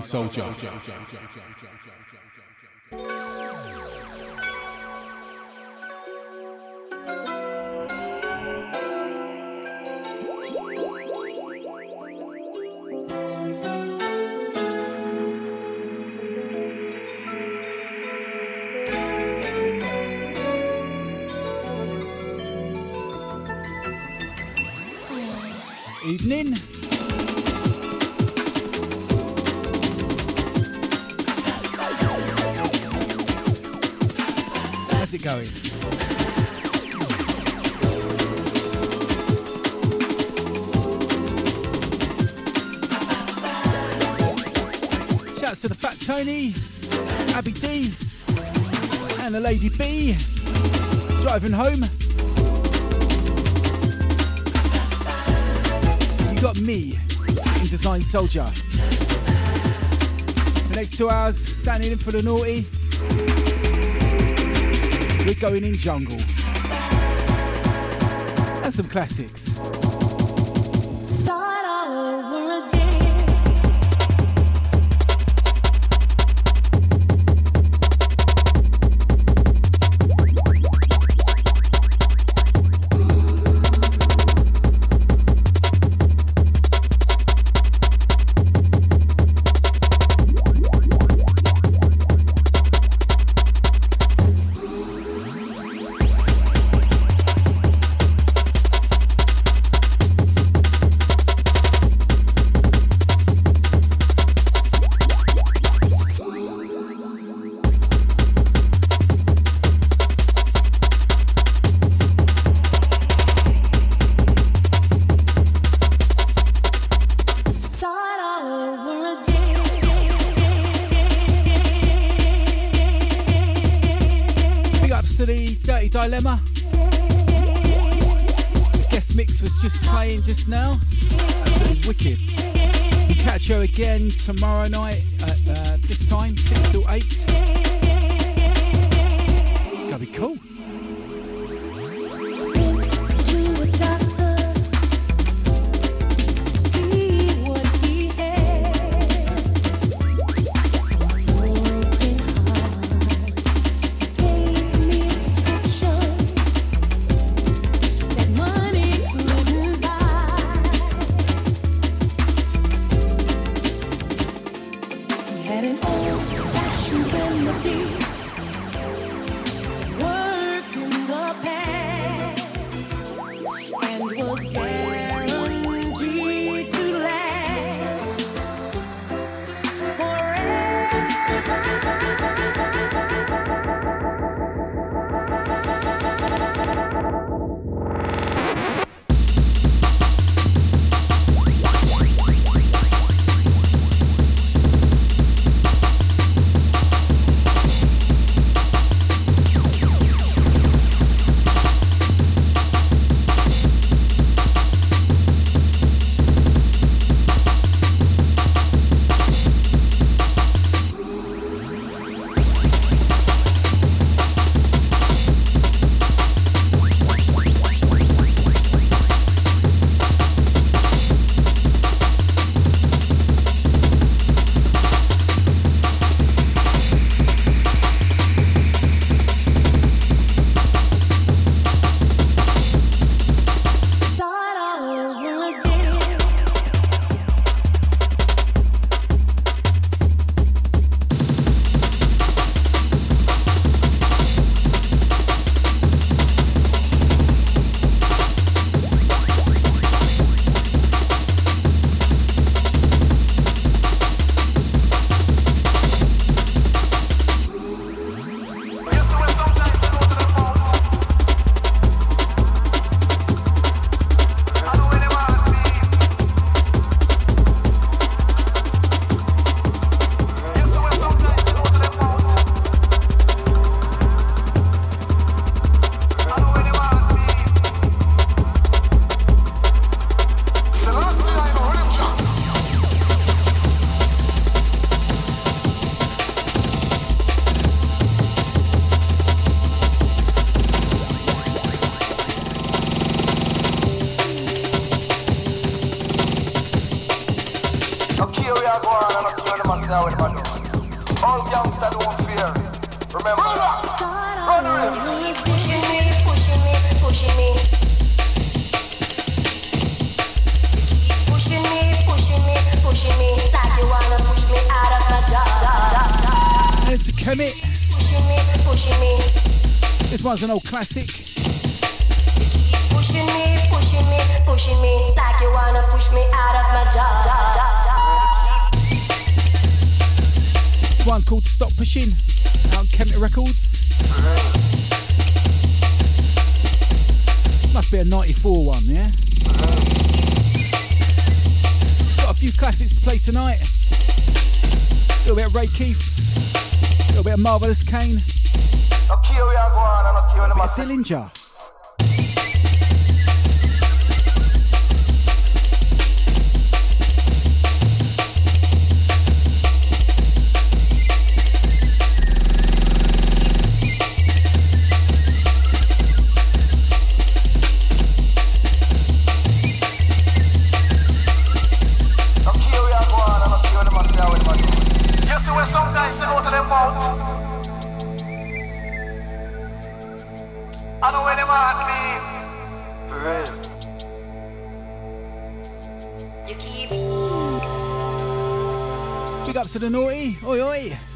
soldier。driving home. You got me Indesign Soldier. The next two hours, standing in for the naughty. We're going in jungle. And some classics. Ray Keith. A little bit of Marvellous Cain. A bit of Dillinger. blåser det nå i? Oi, oi!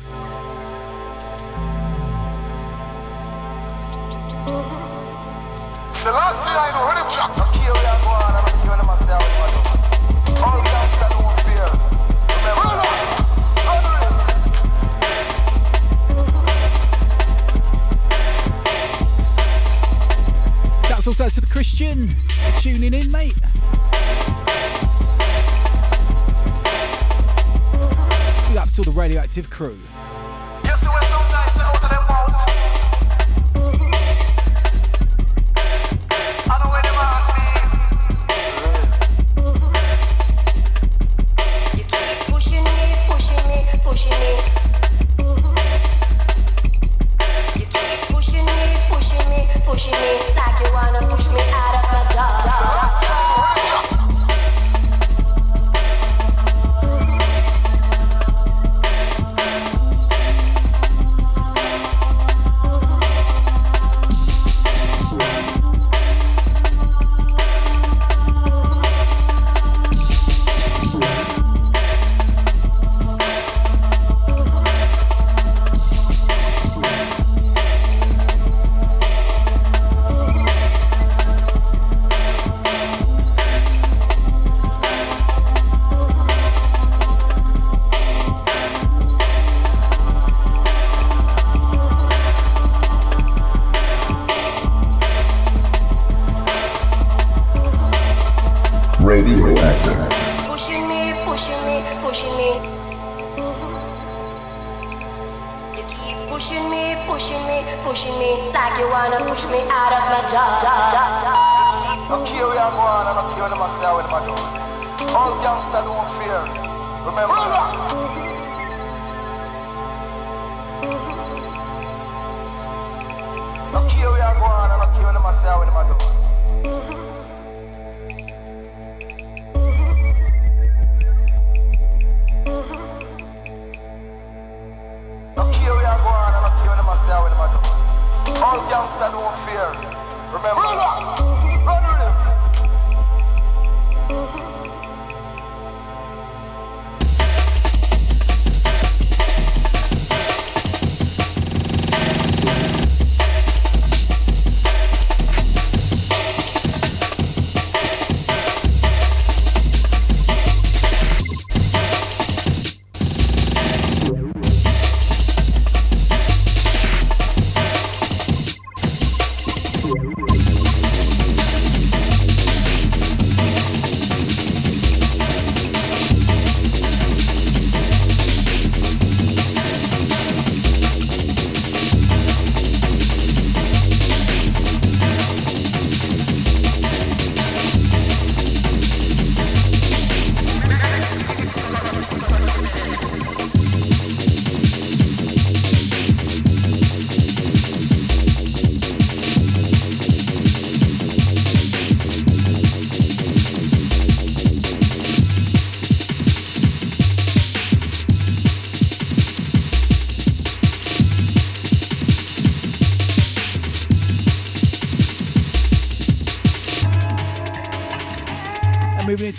Crew.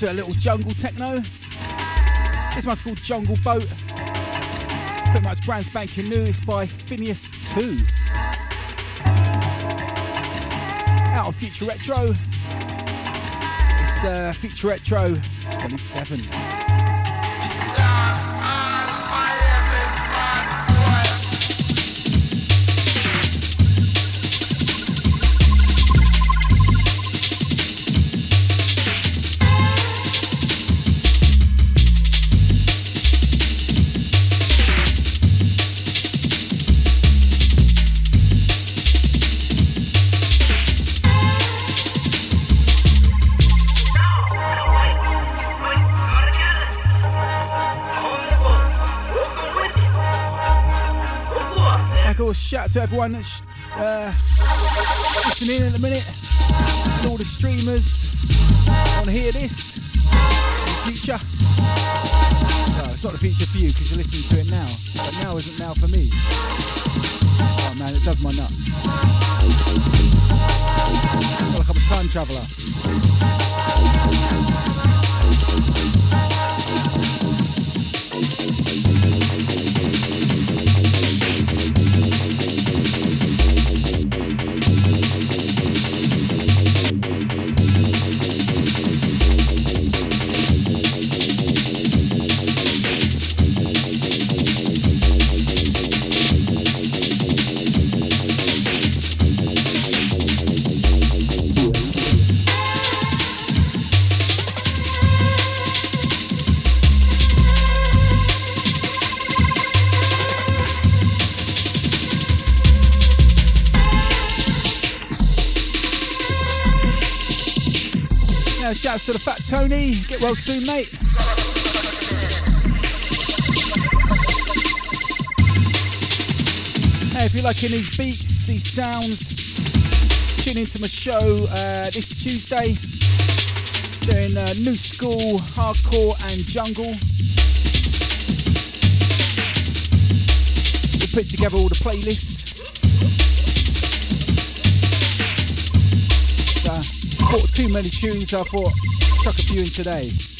Into a little jungle techno. This one's called Jungle Boat. Pretty much brand spanking new. It's by Phineas 2. Out of Future Retro. It's uh, Future Retro 27. Shout out to everyone that's uh, listening in at the minute, all the streamers want to hear this in the future. No, it's not the future for you because you're listening to it now, but now isn't now for me. Oh man, it does my nut. Like I'm a time traveller. To the Fat Tony. Get well soon, mate. Hey, if you're liking these beats, these sounds, tune into my show uh, this Tuesday. Doing uh, new school, hardcore, and jungle. We put together all the playlists. bought too many tunes, I thought chuck a few in today.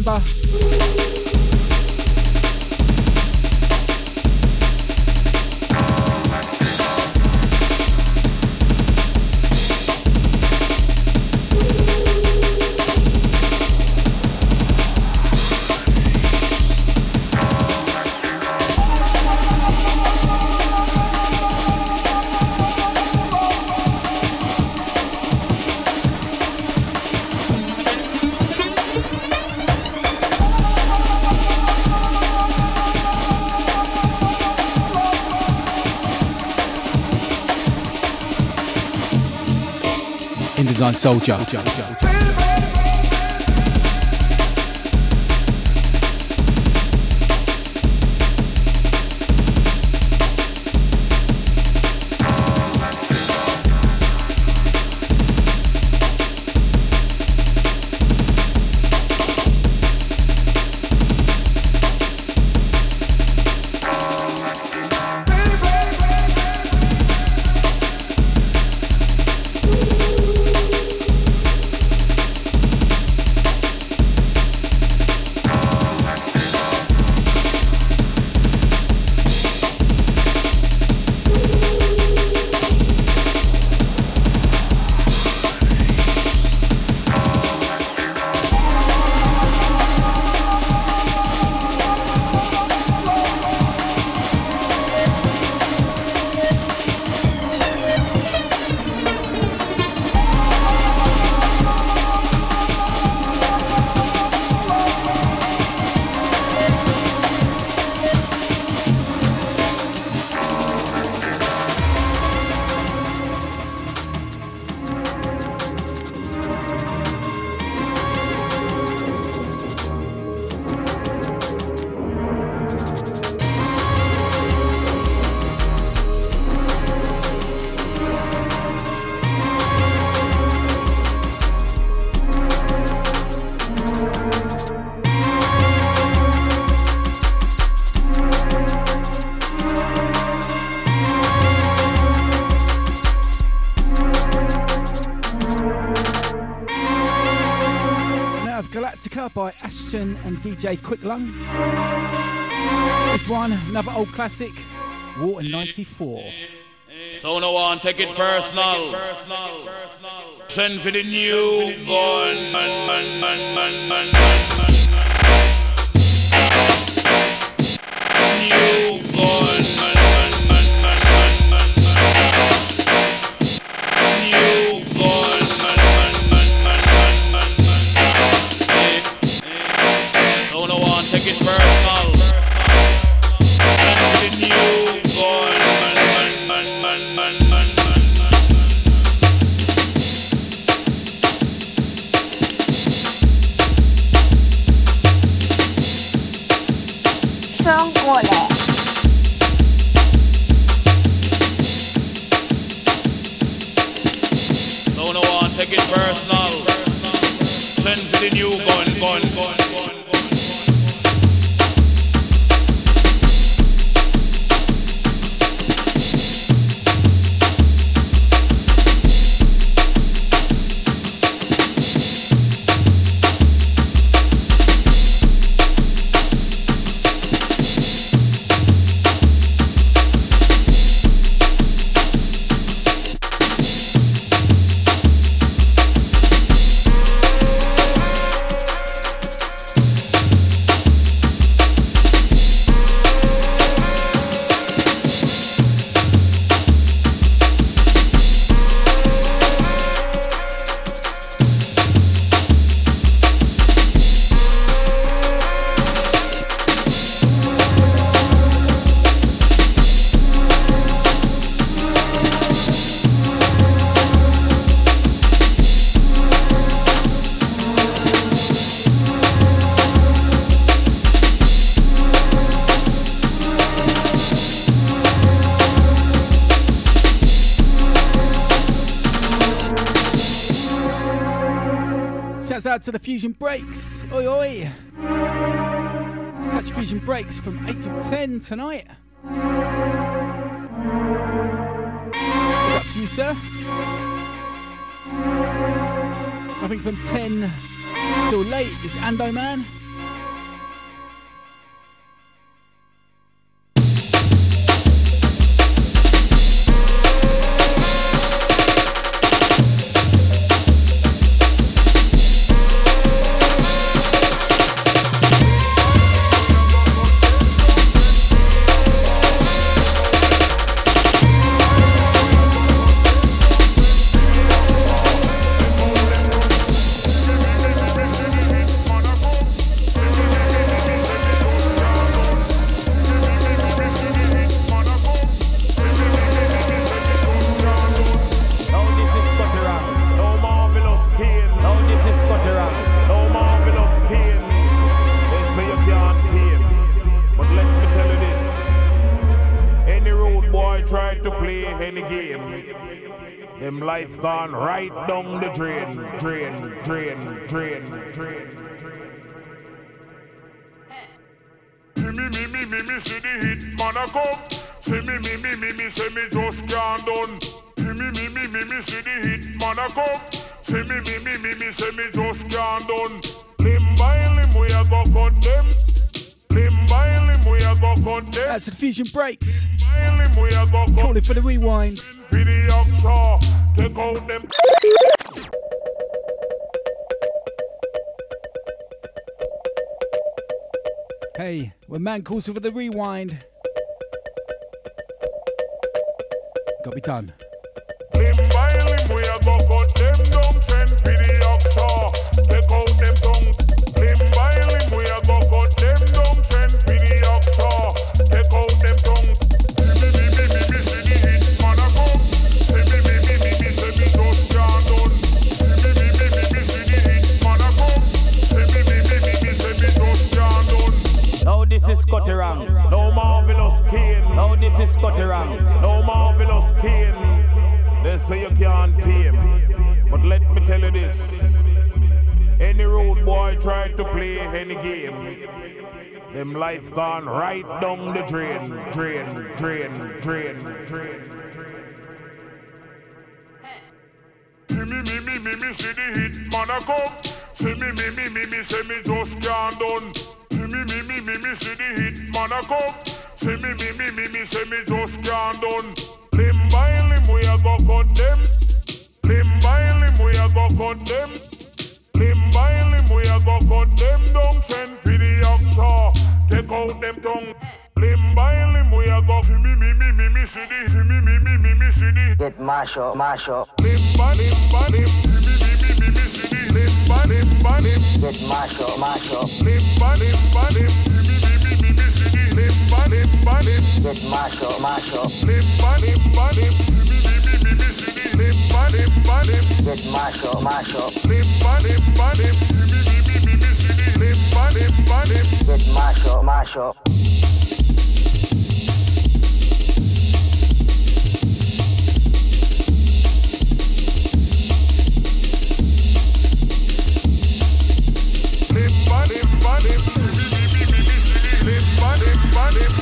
In Soldier. DJ Quicklung. This one, another old classic, Water 94. So no one take it personal. Send for the new gun, out to the Fusion Breaks. Oi, oi. Catch Fusion Breaks from 8 to 10 tonight. Up to you, sir. I think from 10 till late is Ando Man. Fusion Breaks. By limb we a go cut Call it for the rewind. Hey, when man calls for the rewind, gotta be done. Now this is Scotterang. No marvelous king. They say you can't tame. But let me tell you this. Any rude boy try to play any game. Them life gone right down the drain. Drain, drain, drain, drain. See me, me, me, me, me, see the hit man a come. See me, me, me, me, me, see me just can't done. Me, me, me, me, me, see the hit man a come. See me, me, me, me, me, see me just can't done. Limb by limb we a go cut them. Limb by limb we a go cut them. Limb by limb we a go cut them down. Send for the oxa, take out them tongue. Limb by limb we a go. See me, me, me, me, me, see the. See me, me, me, me, me, see the. Get mash up, mash up. Limba, limba, lim. Me, me, me, me, Limba, limba, lim. Get mash up, mash up. Limba, limba. Limba, limba. Limba, limba, me, see the. Limba, limba. Limba, limba, lim. Me, me, me, me, me, me, see the. Limba, limba, lim. Get mash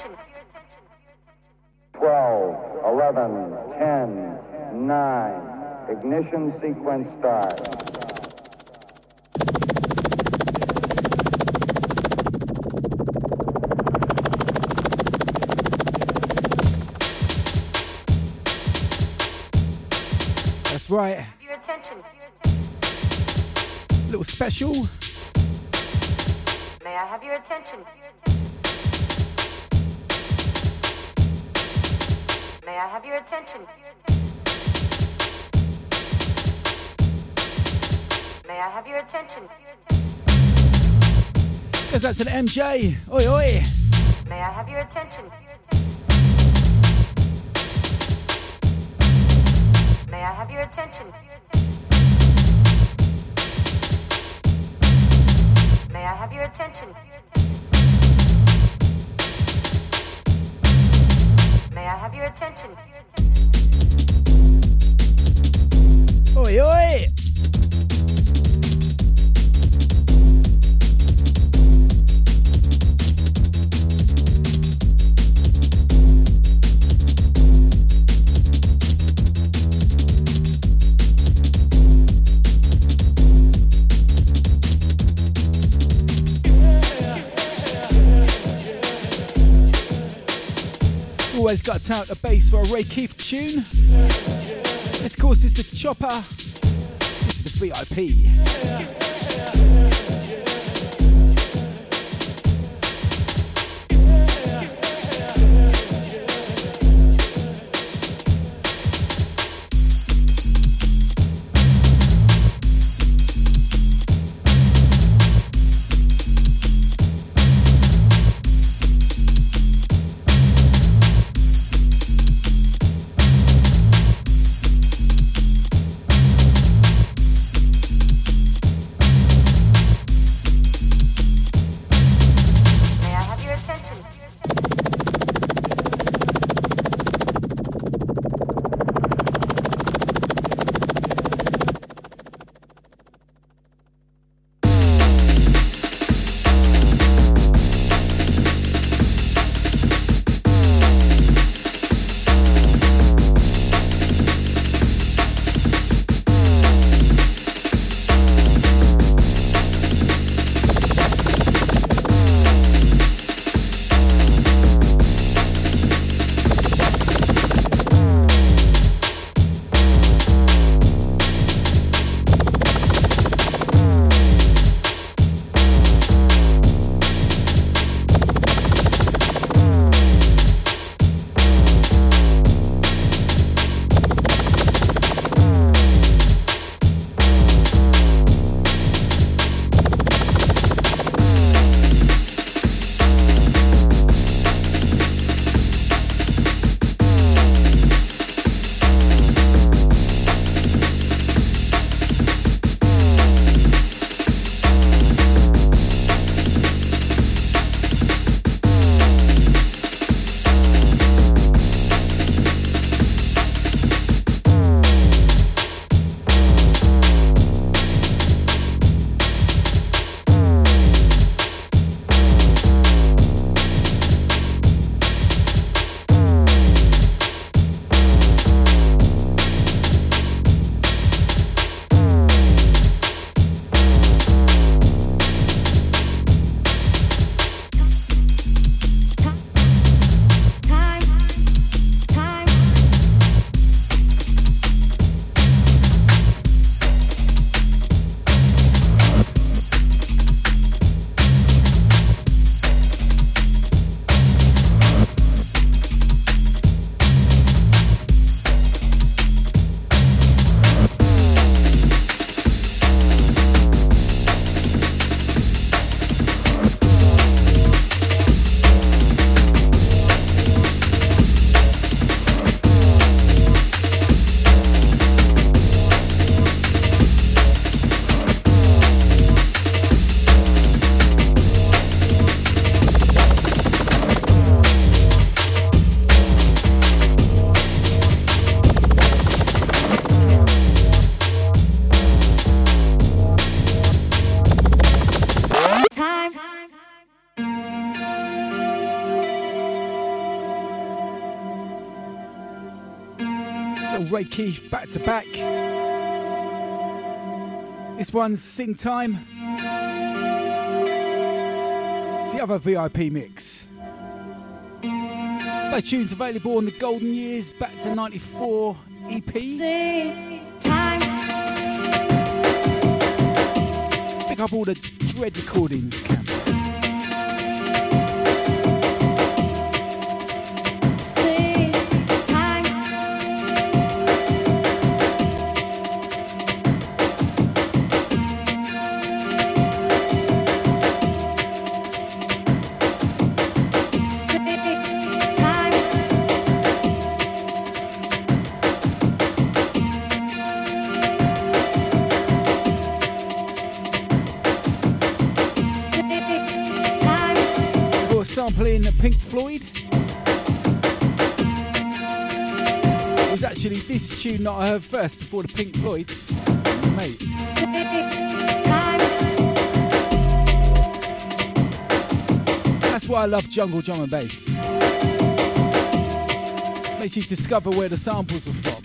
attention? 12, 11, 10, 9. Ignition sequence start. That's right. Have your attention? Little special. May I have your attention? I have your attention? May I have your attention? Out to the MJ. Oi, oi. May I have your attention? May I have your attention? May I have your attention? I have your attention? Oi, oi. Always turn up the bass for a Ray Keith tune. This course is the chopper. This is the VIP. Keith back to back. This one's Sing Time. It's the other VIP mix. Play tunes available on the Golden Years Back to 94 EP. Pick up all the Dread recordings, Cam. Tune that I heard first before the Pink Floyd. Mate. That's why I love jungle drum and bass. Makes you discover where the samples were from.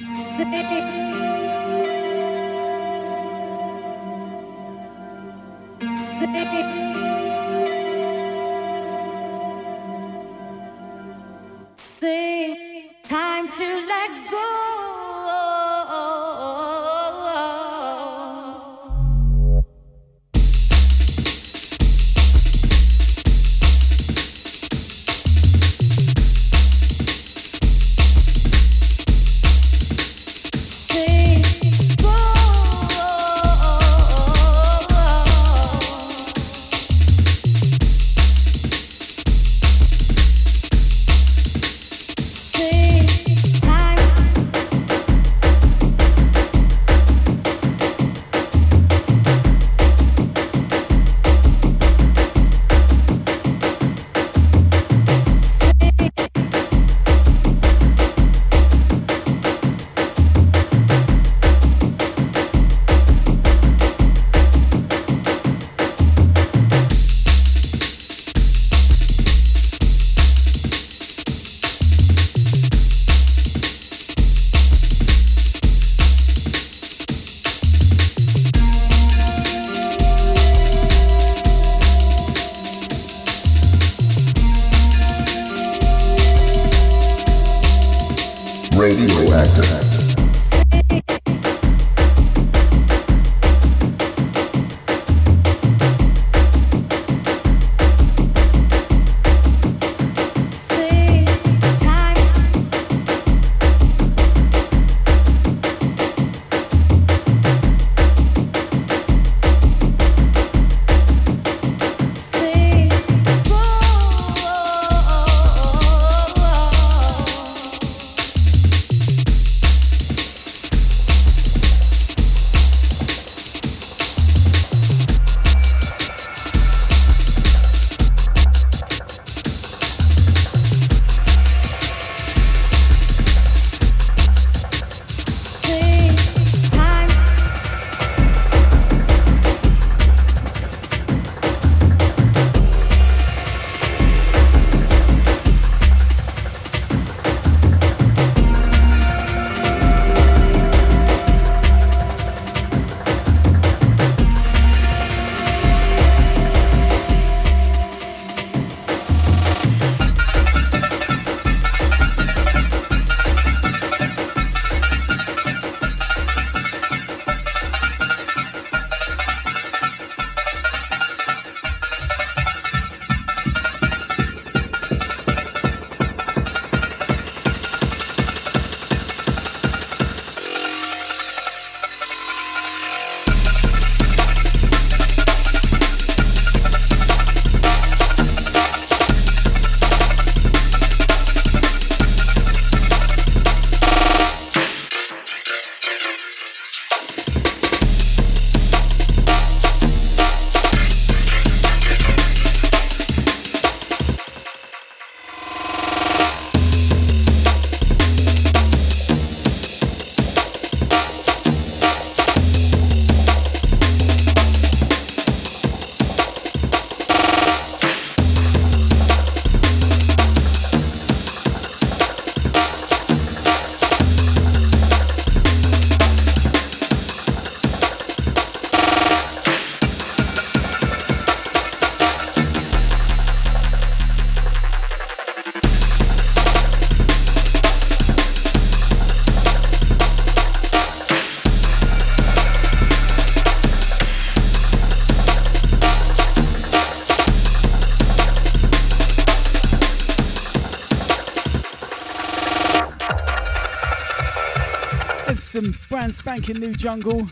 Brand spanking new jungle.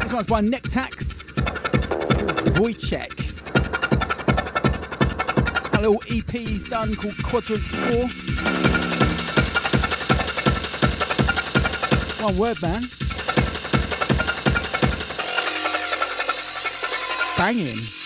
This one's by Nectax. Wojciech. A little EP he's done called Quadrant 4. One word, man. Banging.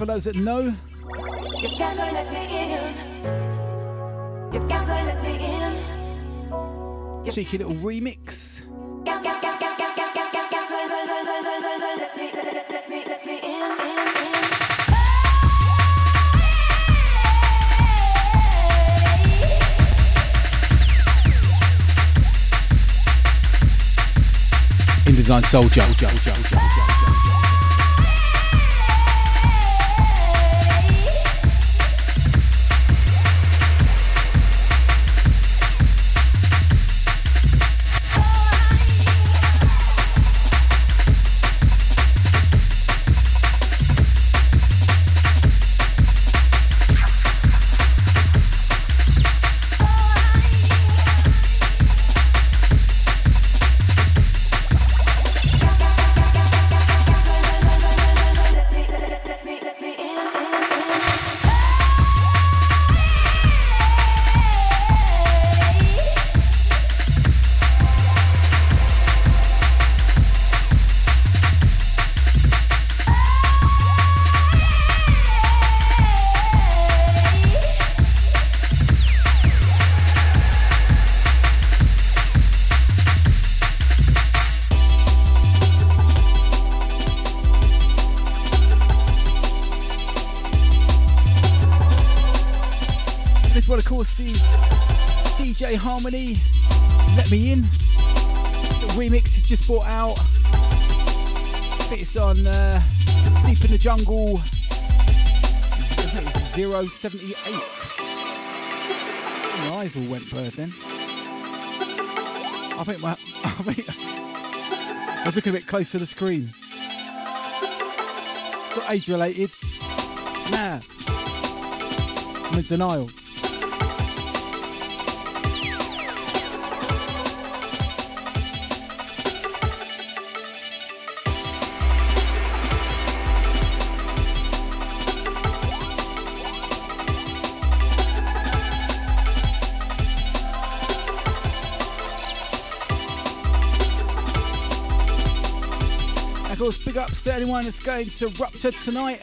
For those that know. You've got to let me in. You've got to let me in. Cheeky little remix. Got, got, Seventy-eight. my eyes all went bird then. I think my. I, think, I was looking a bit close to the screen. It's not age related. Nah. I'm in denial. Anyone that's going to Rupture tonight.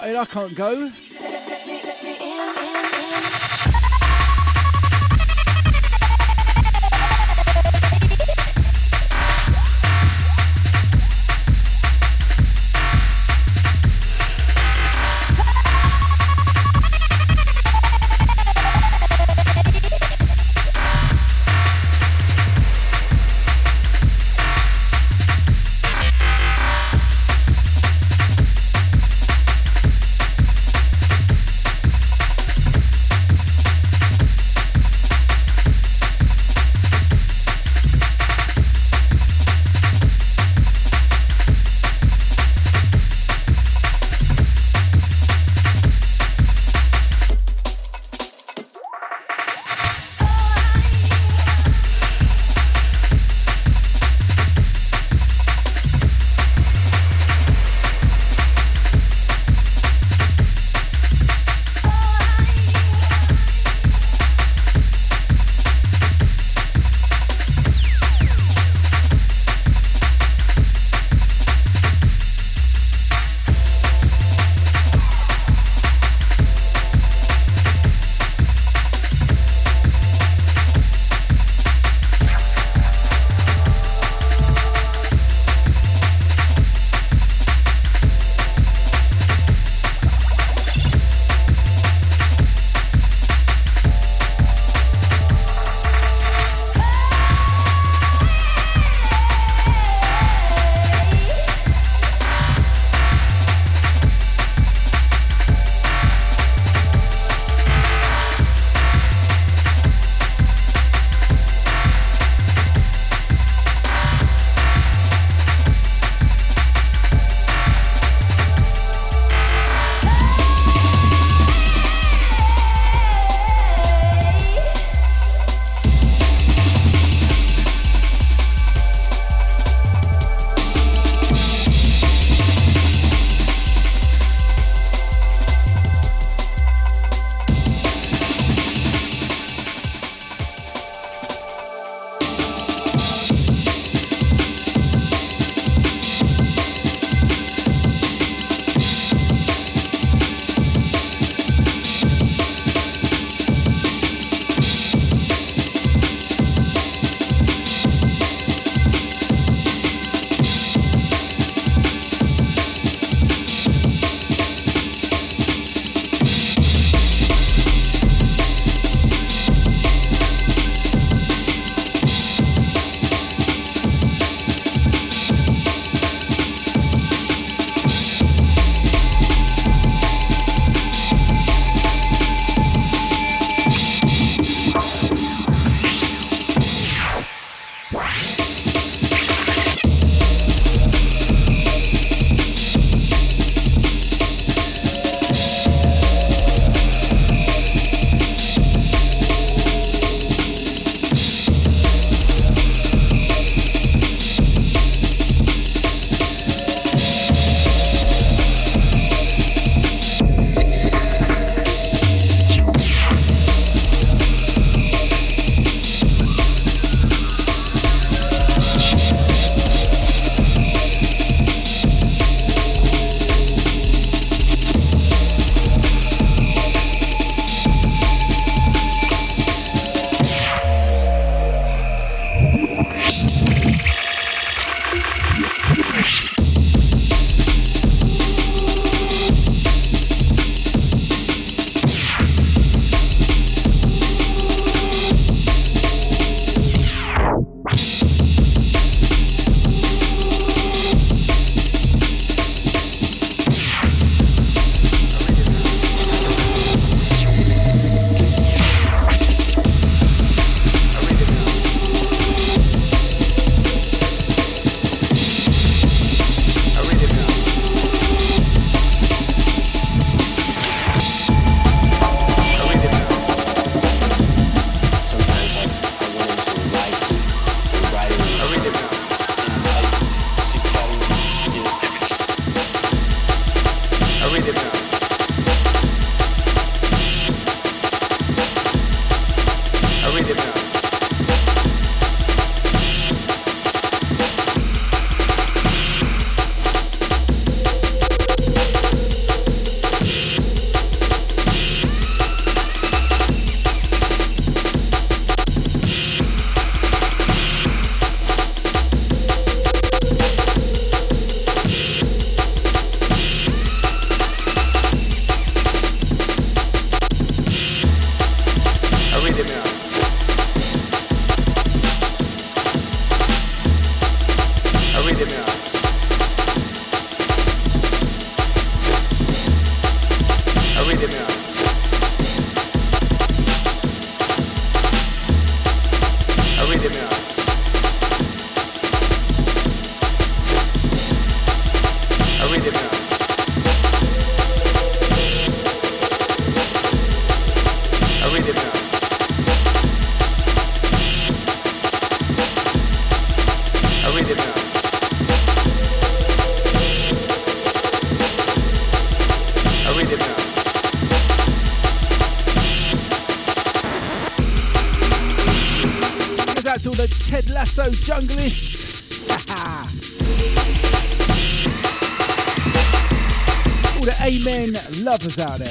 I can't go. out.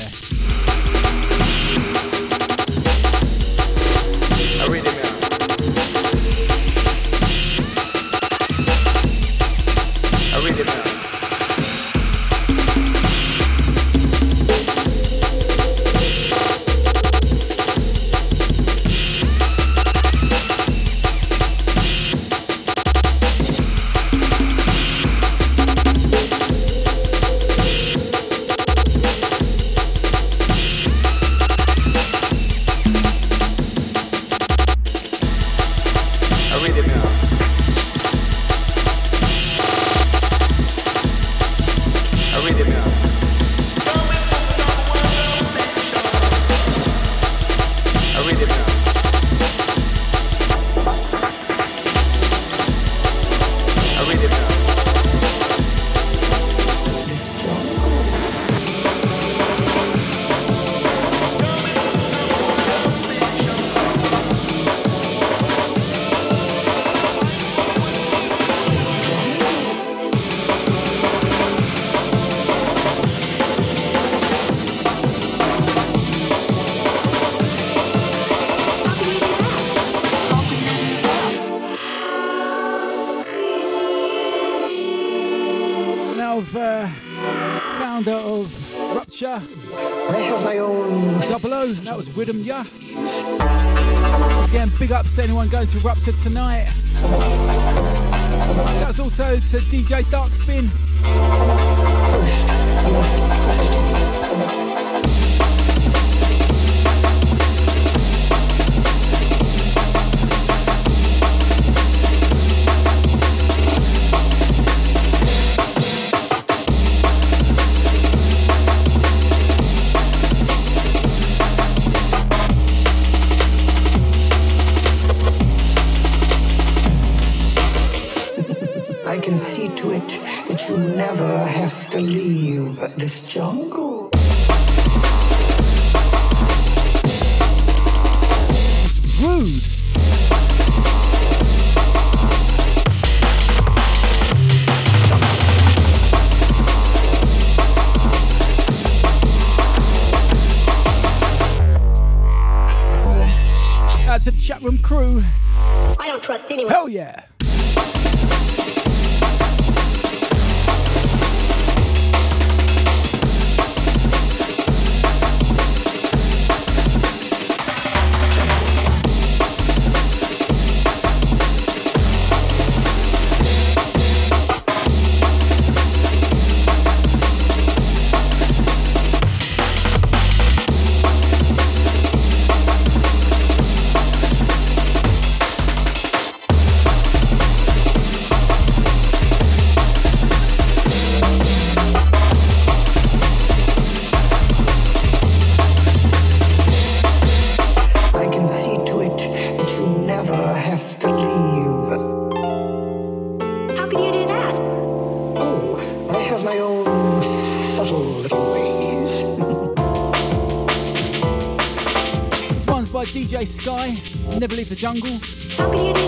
That was Widham Ya. Again, big ups to anyone going to Rupture tonight. That's also to DJ Darkspin. never have to leave this jungle. Rude. Out to the chat room crew. I don't trust anyone. Hell yeah. Never Leave the Jungle.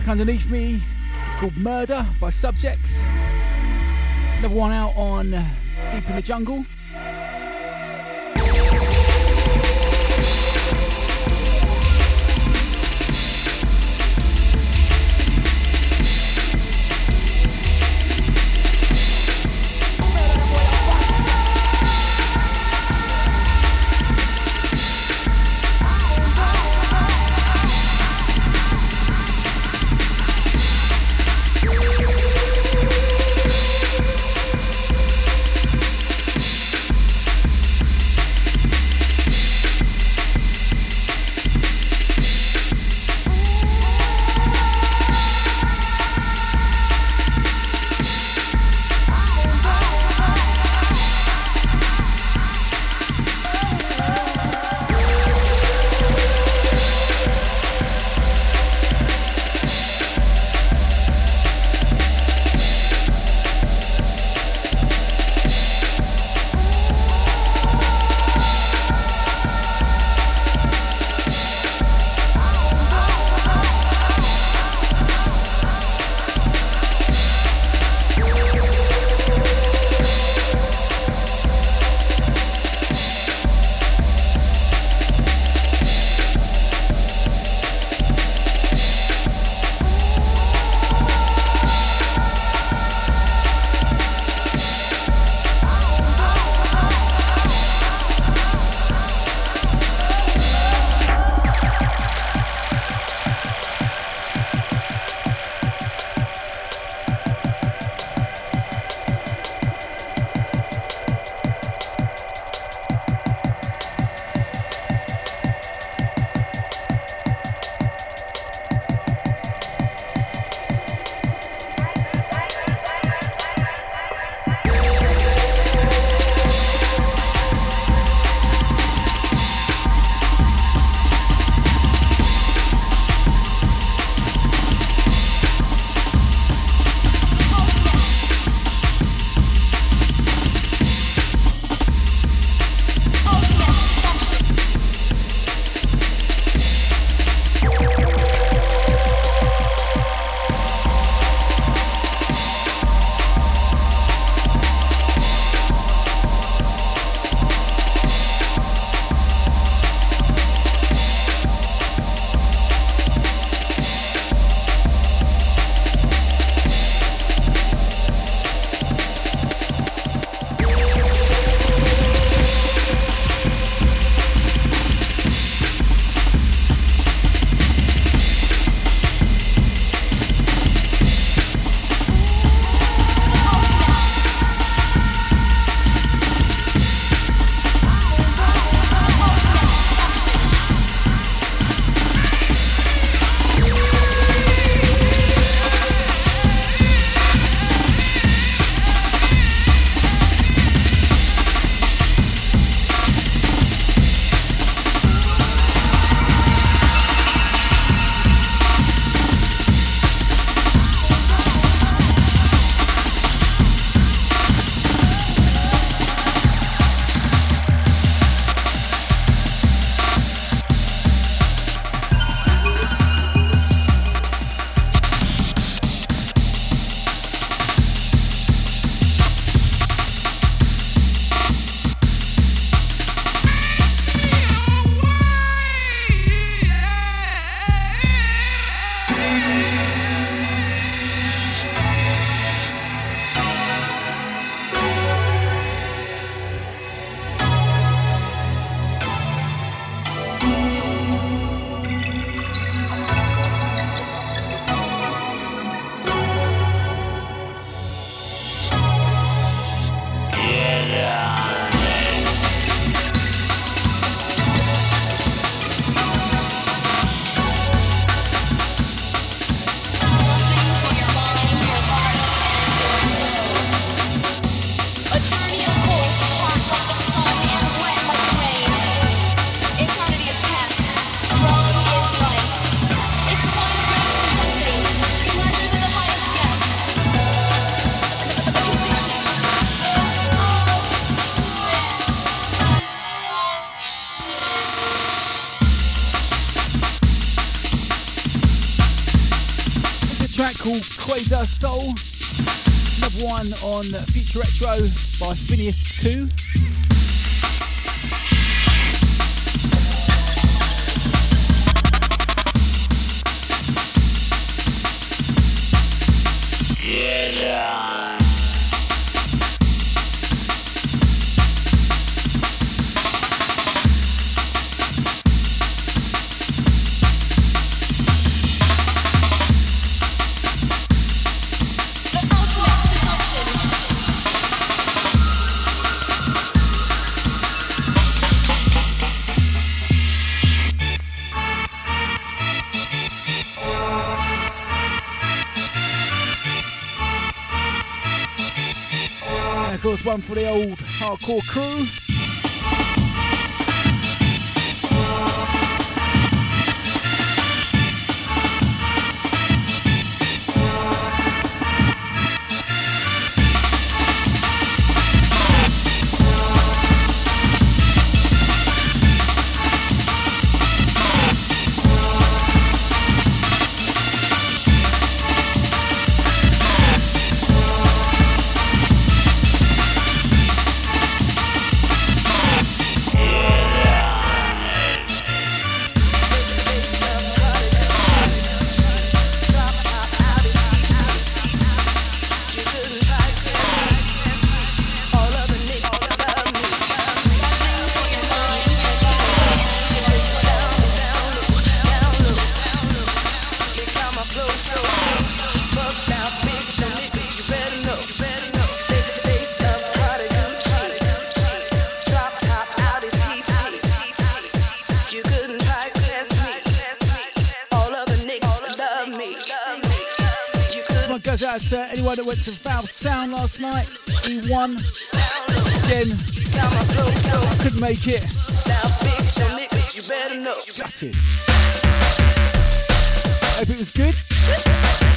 track underneath me. It's called Murder by Subjects. Another one out on Deep in the Jungle. Retro by Phineas old hardcore crew. anyone that went to Valve Sound last night. He won. Again, couldn't make it. Gutted. Hope it was good.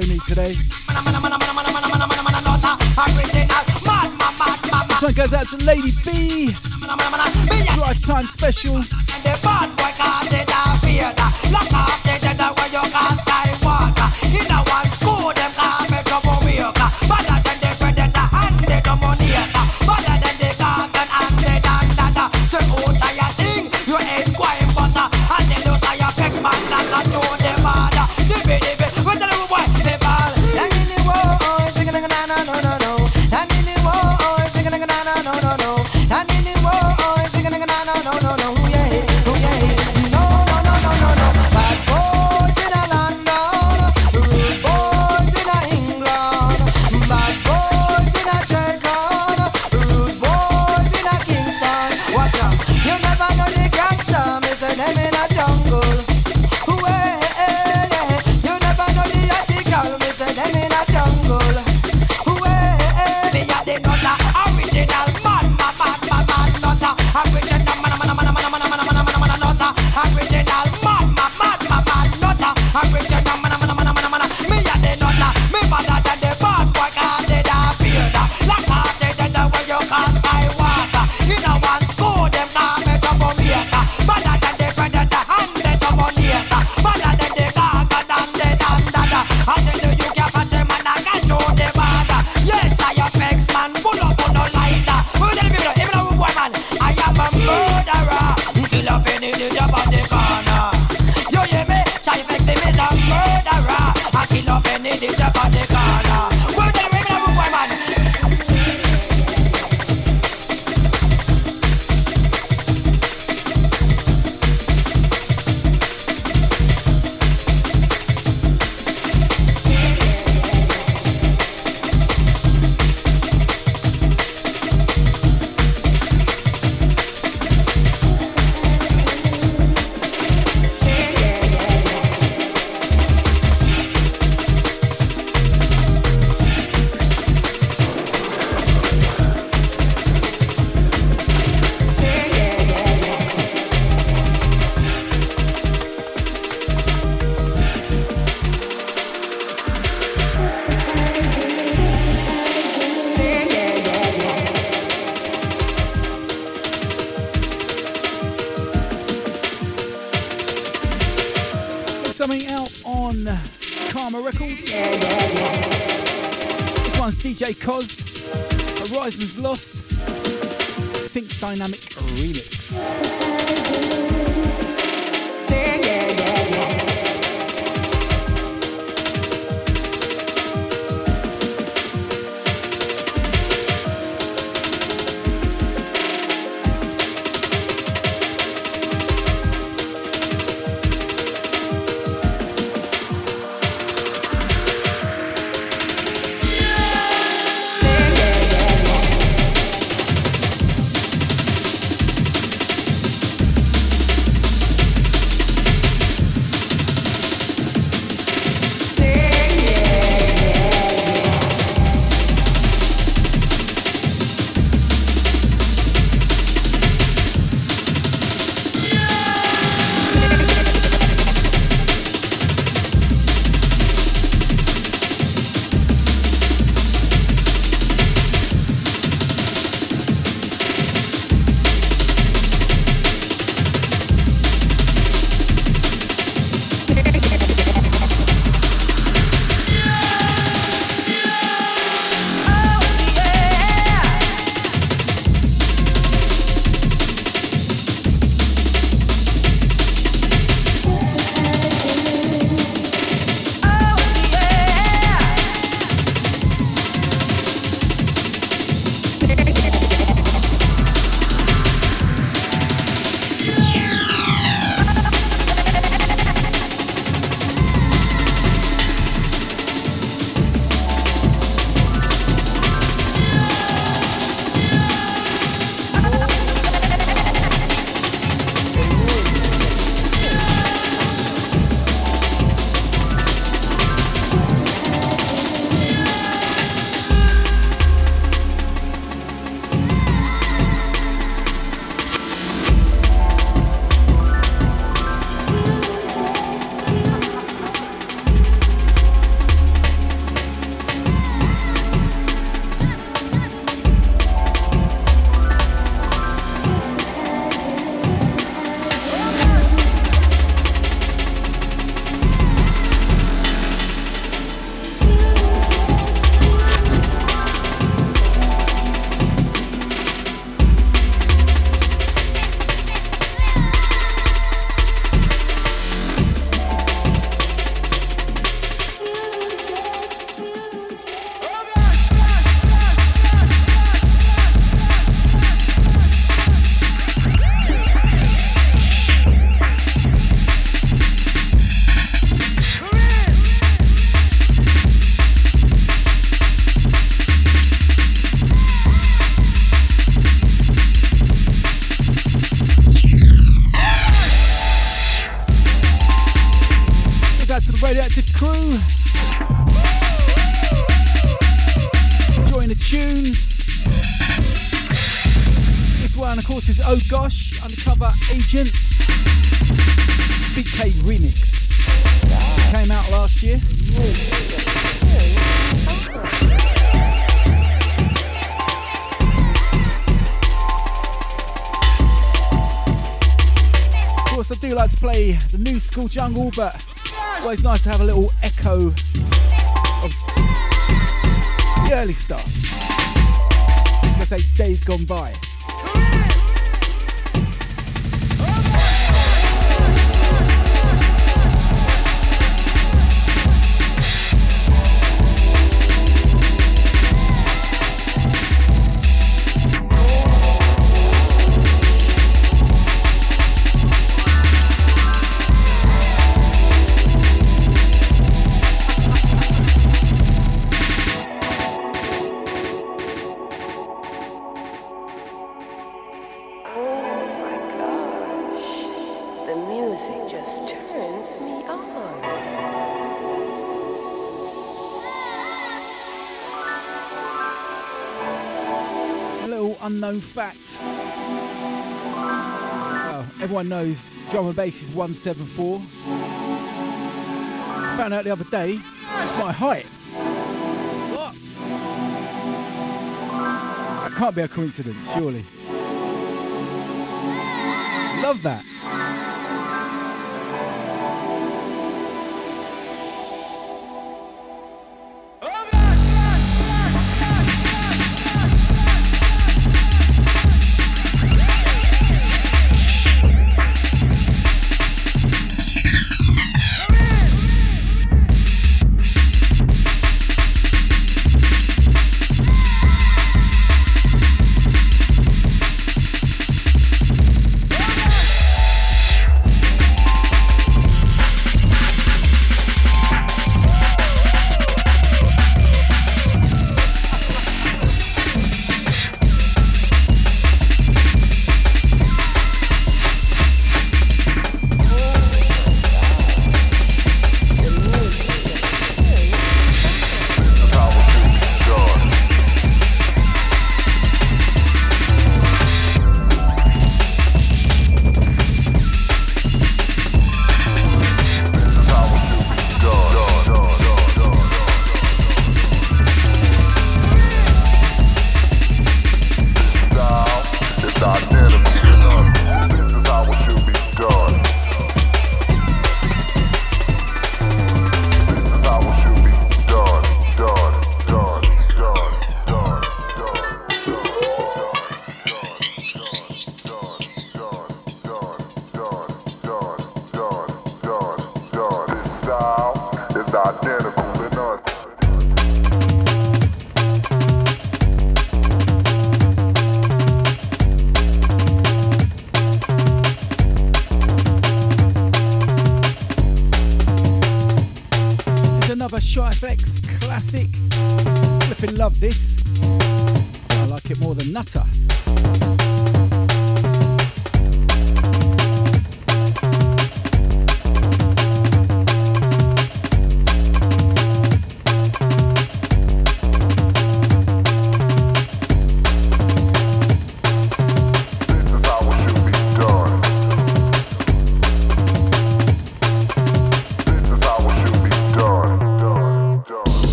Tony today. Dynamic school jungle, but always nice to have a little echo of the early stuff. Let's say days gone by. base is 174. Found out the other day, that's my height. What? That can't be a coincidence, surely. Love that.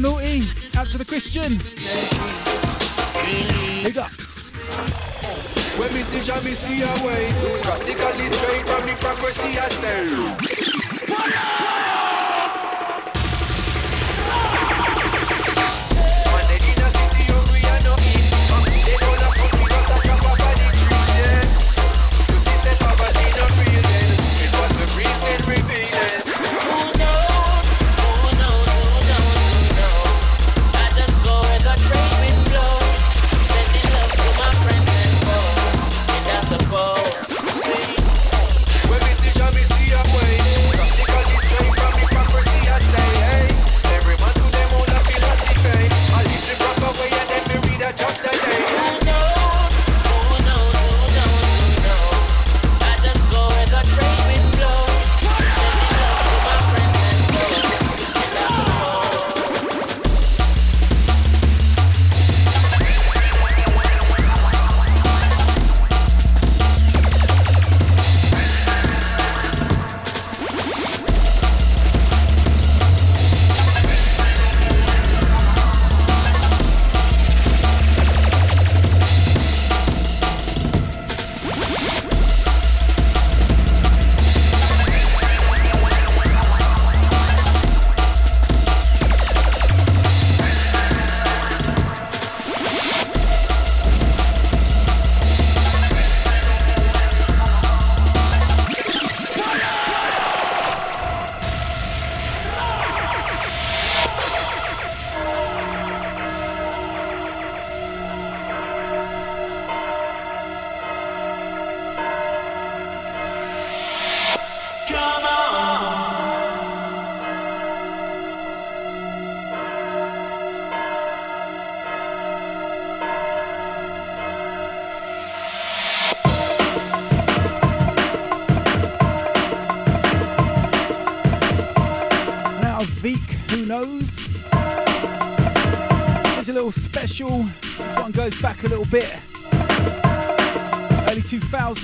the naughty, out to the Christian. Big up. When see Jamie see away, drastically straight from hypocrisy I say.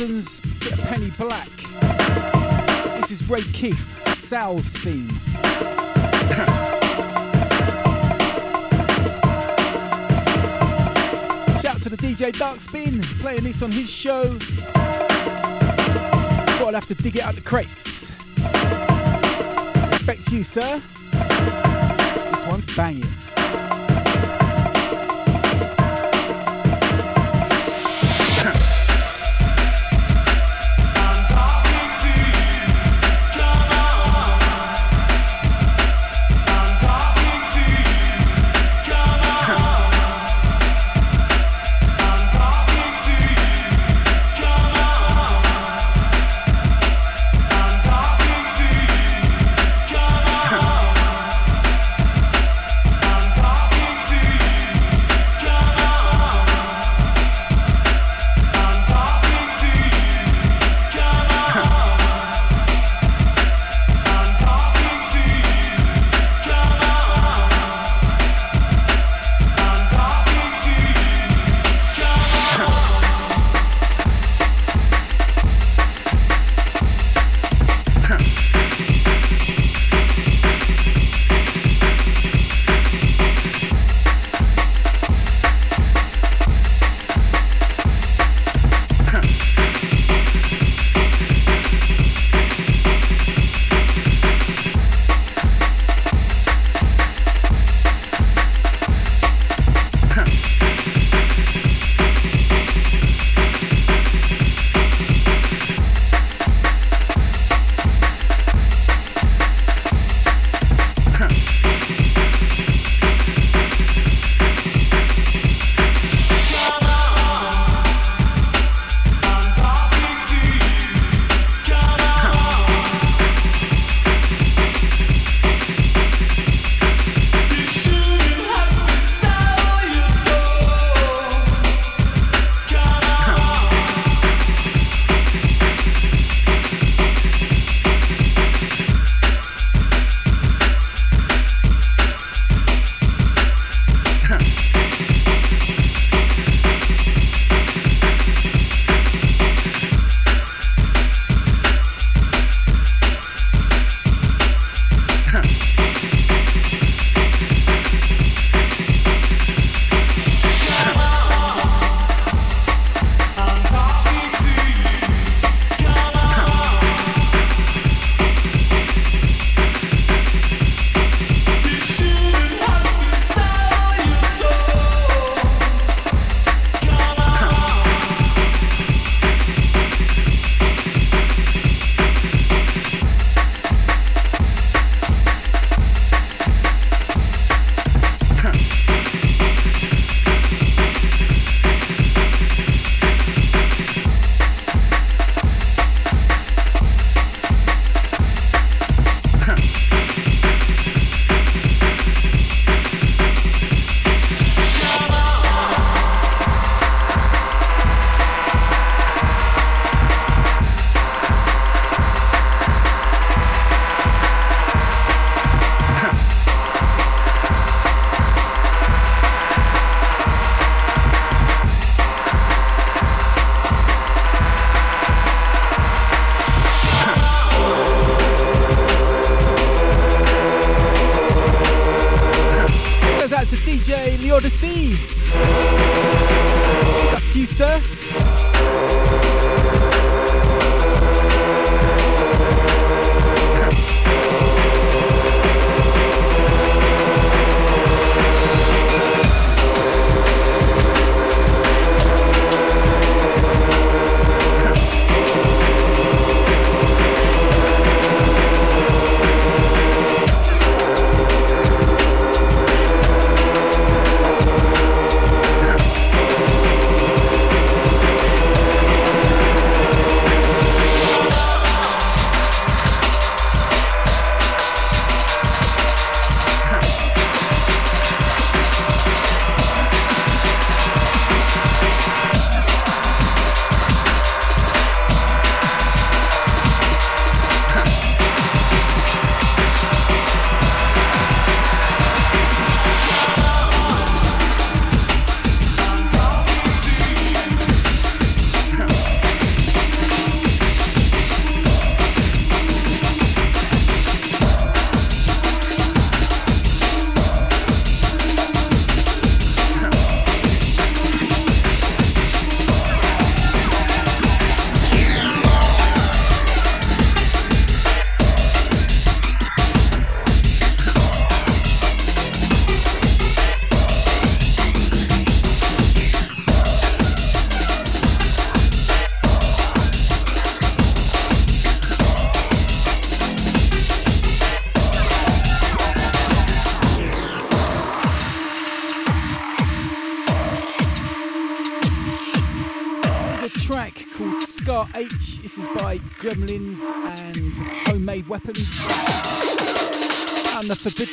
2000s, bit of Penny Black. This is Ray Keith, Sal's theme. Shout to the DJ Dark Darkspin, playing this on his show. Thought I'd have to dig it out the crates. Respect you, sir. This one's banging.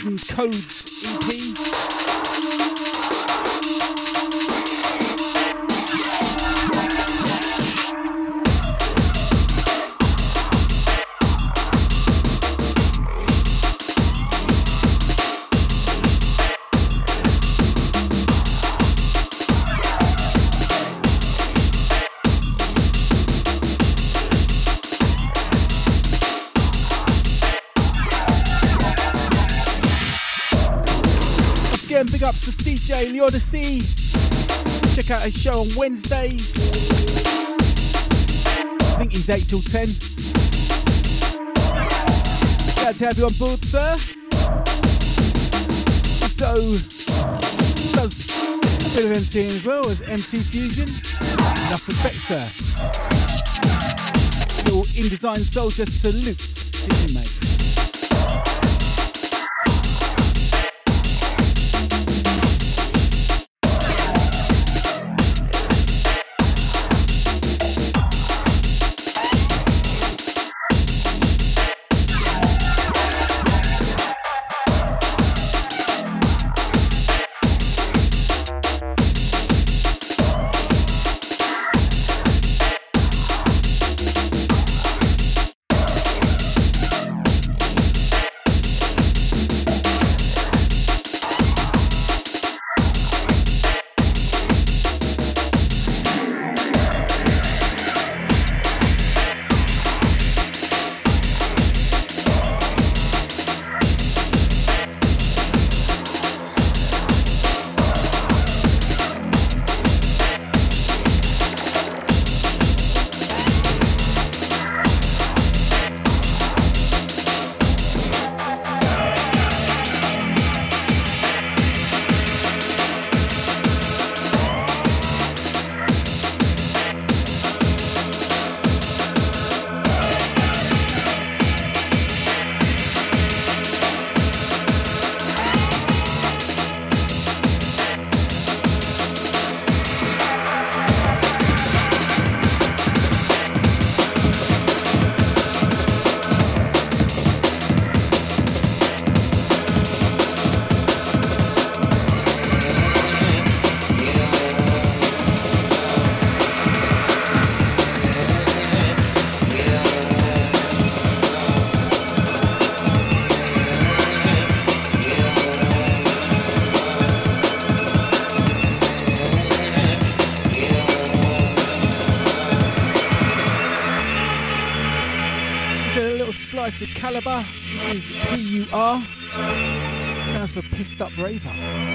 Codes out his show on Wednesdays. I think he's 8 till 10. Glad to have you on board, sir. So, does a bit of MCing as well as MC Fusion. Enough respect, sir. Little Indesign Soldier salute Pissed Up Raver.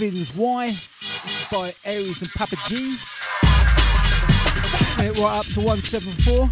Living's Why. This is by Aries and Papa G. And it right up to 174.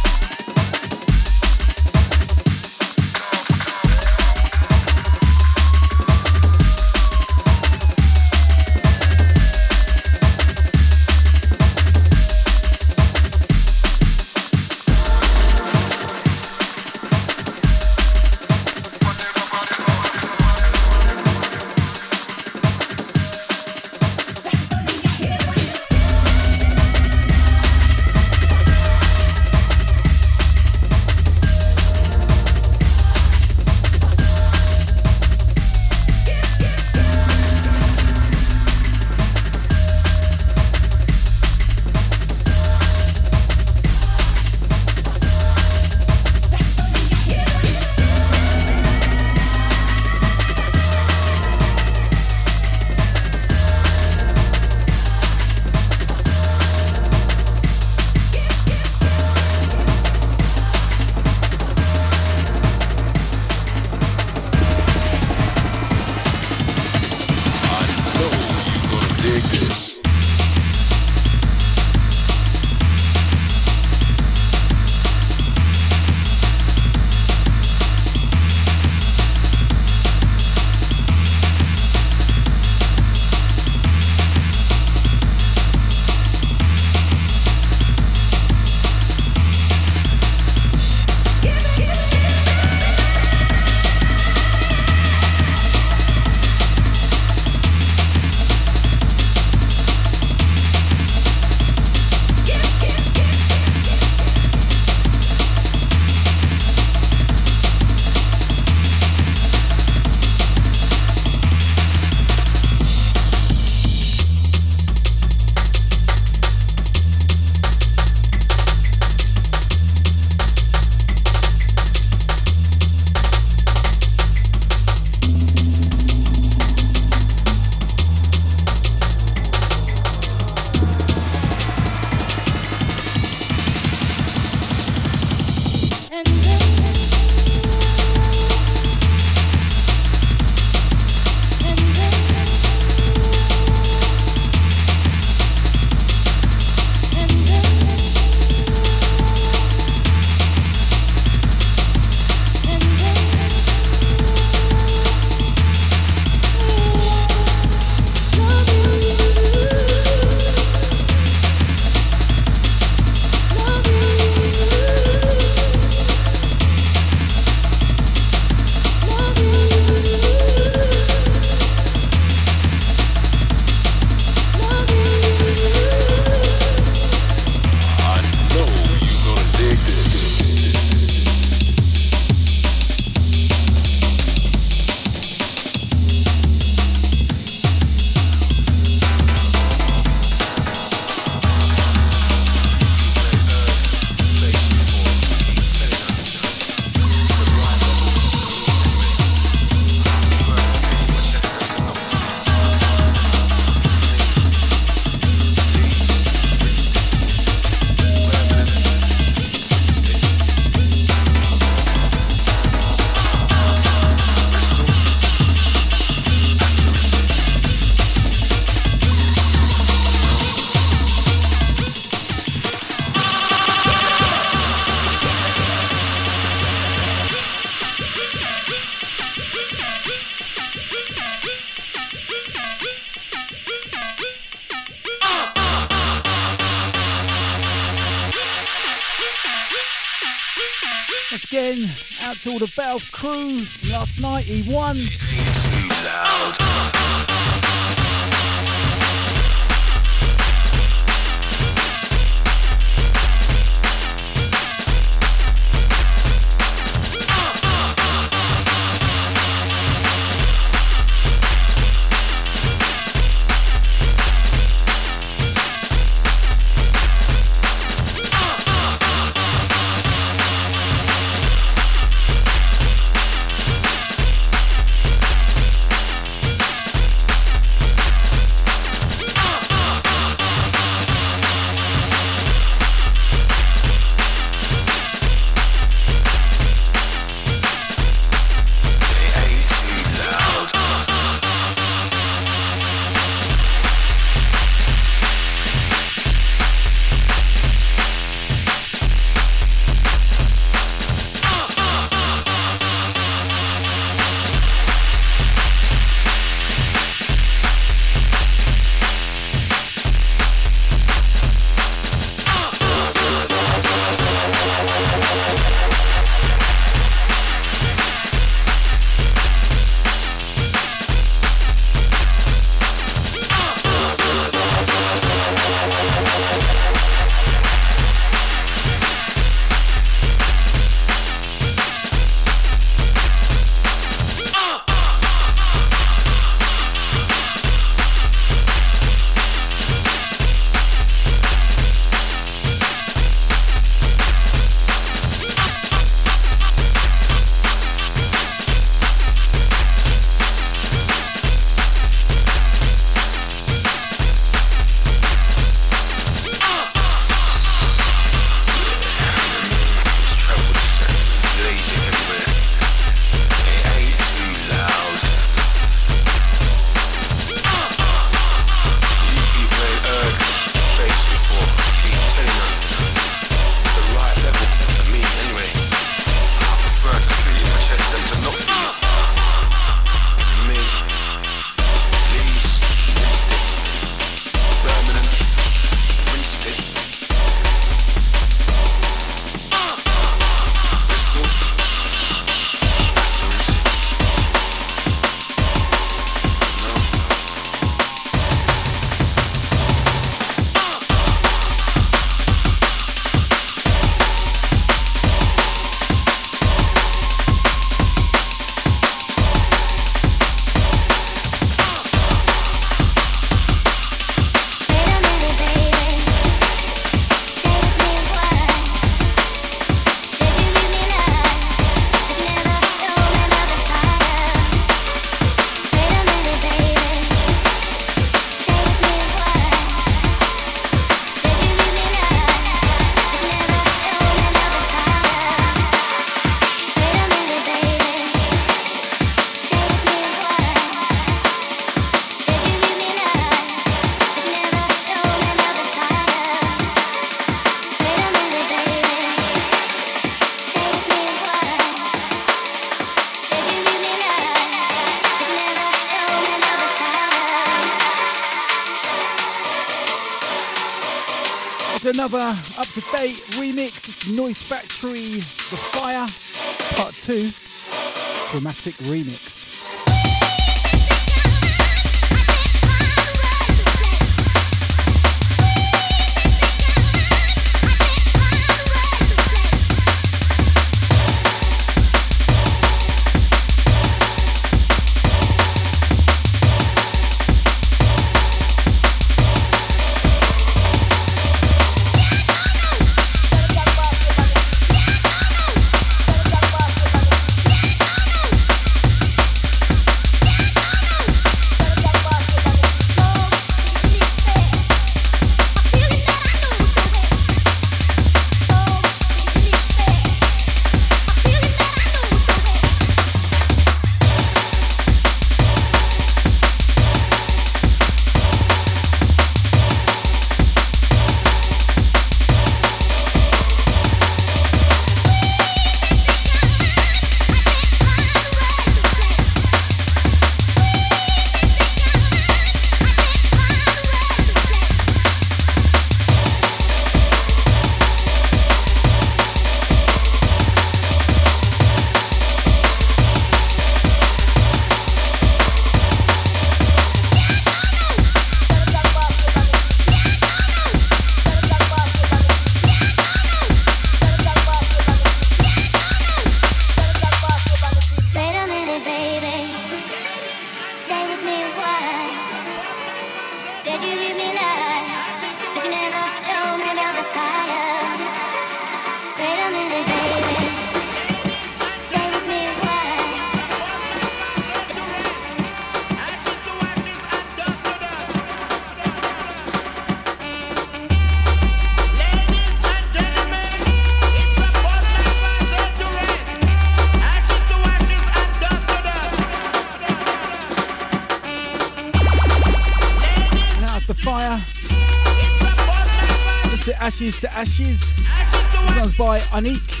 To Ashes. This one's by Anik.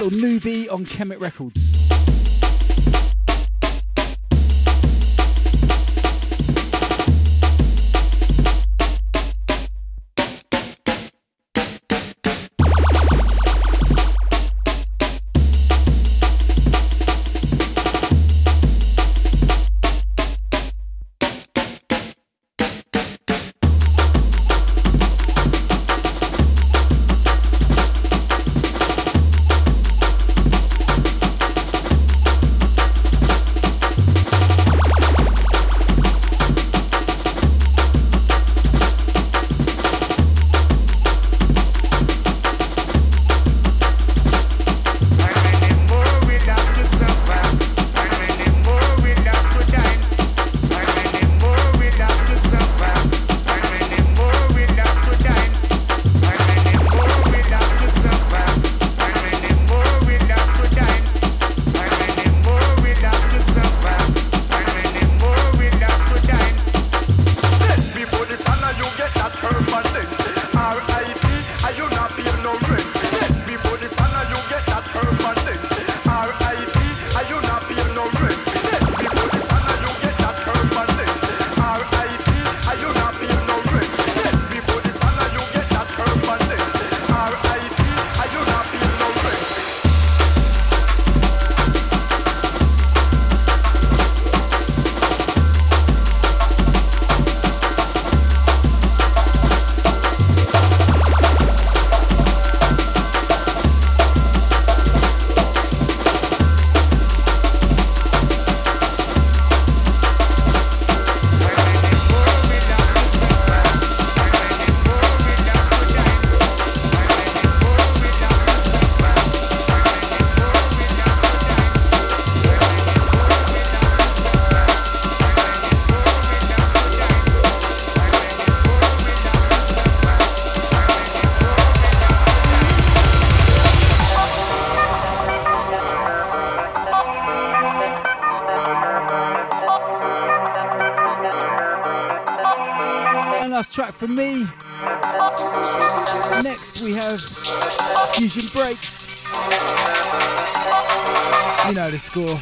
Little newbie on Kemet Records. From me. Next we have Fusion Breaks. You know the score.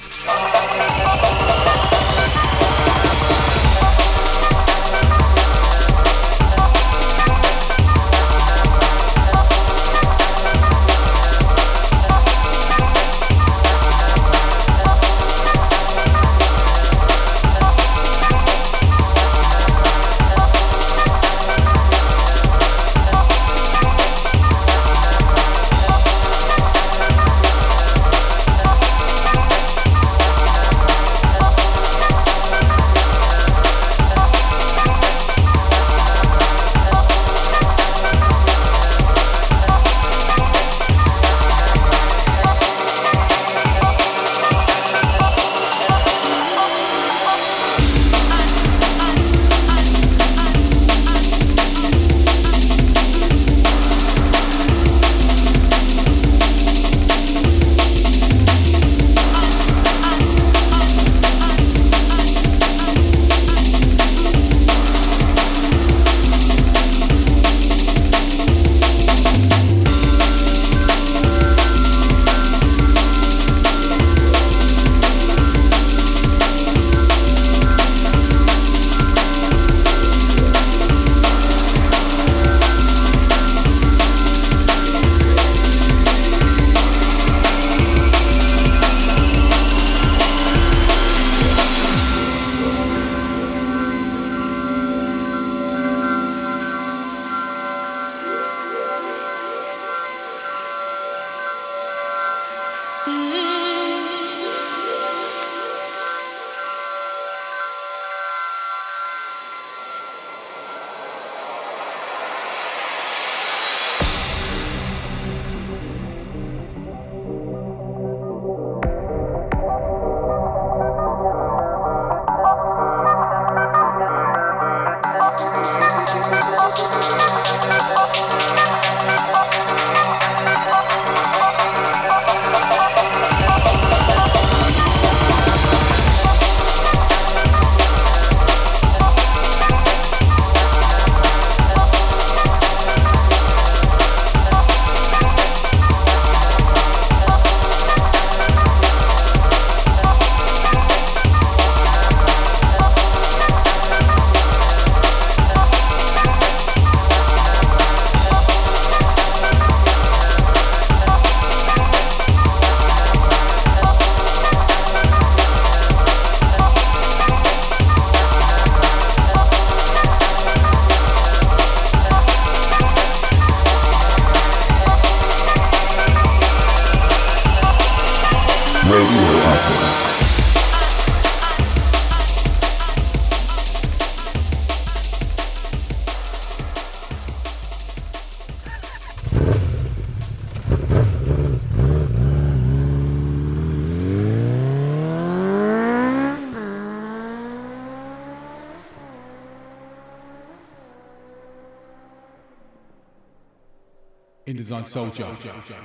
Indesign Soldier.